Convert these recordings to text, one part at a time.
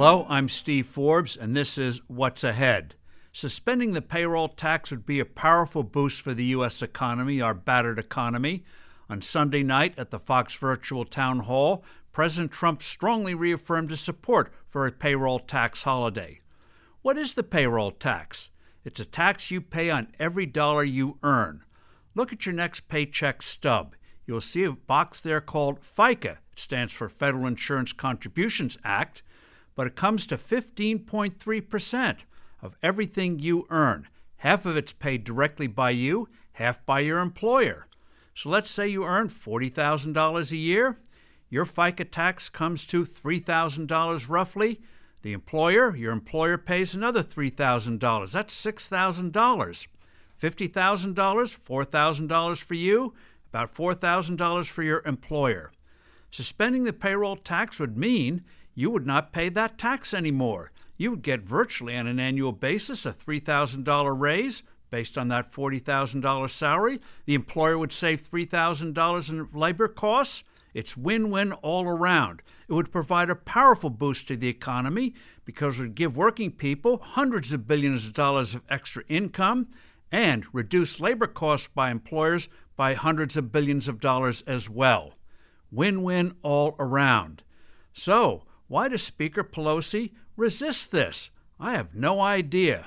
Hello, I'm Steve Forbes, and this is What's Ahead. Suspending the payroll tax would be a powerful boost for the U.S. economy, our battered economy. On Sunday night at the Fox Virtual Town Hall, President Trump strongly reaffirmed his support for a payroll tax holiday. What is the payroll tax? It's a tax you pay on every dollar you earn. Look at your next paycheck stub. You'll see a box there called FICA. It stands for Federal Insurance Contributions Act, but it comes to 15.3% of everything you earn. Half of it's paid directly by you, half by your employer. So let's say you earn $40,000 a year. Your FICA tax comes to $3,000 roughly. The employer, your employer pays another $3,000. That's $6,000. $50,000, $4,000 for you, about $4,000 for your employer. Suspending the payroll tax would mean you would not pay that tax anymore. You would get virtually on an annual basis a $3,000 raise based on that $40,000 salary. The employer would save $3,000 in labor costs. It's win win all around. It would provide a powerful boost to the economy because it would give working people hundreds of billions of dollars of extra income and reduce labor costs by employers by hundreds of billions of dollars as well. Win win all around. So, why does Speaker Pelosi resist this? I have no idea.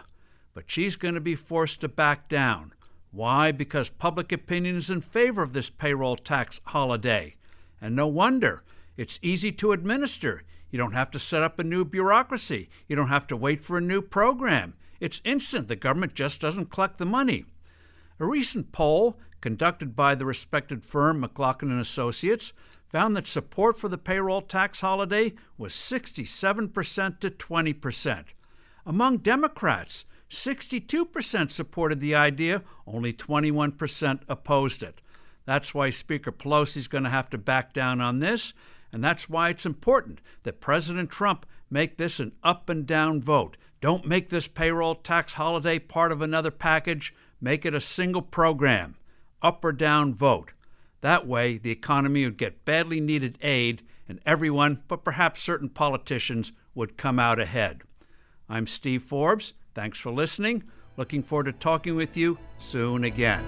But she's going to be forced to back down. Why? Because public opinion is in favor of this payroll tax holiday. And no wonder. It's easy to administer. You don't have to set up a new bureaucracy. You don't have to wait for a new program. It's instant. The government just doesn't collect the money. A recent poll conducted by the respected firm McLaughlin and Associates found that support for the payroll tax holiday was 67% to 20%. Among Democrats, 62% supported the idea, only 21% opposed it. That's why Speaker Pelosi is going to have to back down on this, and that's why it's important that President Trump make this an up and down vote. Don't make this payroll tax holiday part of another package, make it a single program. Up or down vote. That way, the economy would get badly needed aid, and everyone, but perhaps certain politicians, would come out ahead. I'm Steve Forbes. Thanks for listening. Looking forward to talking with you soon again.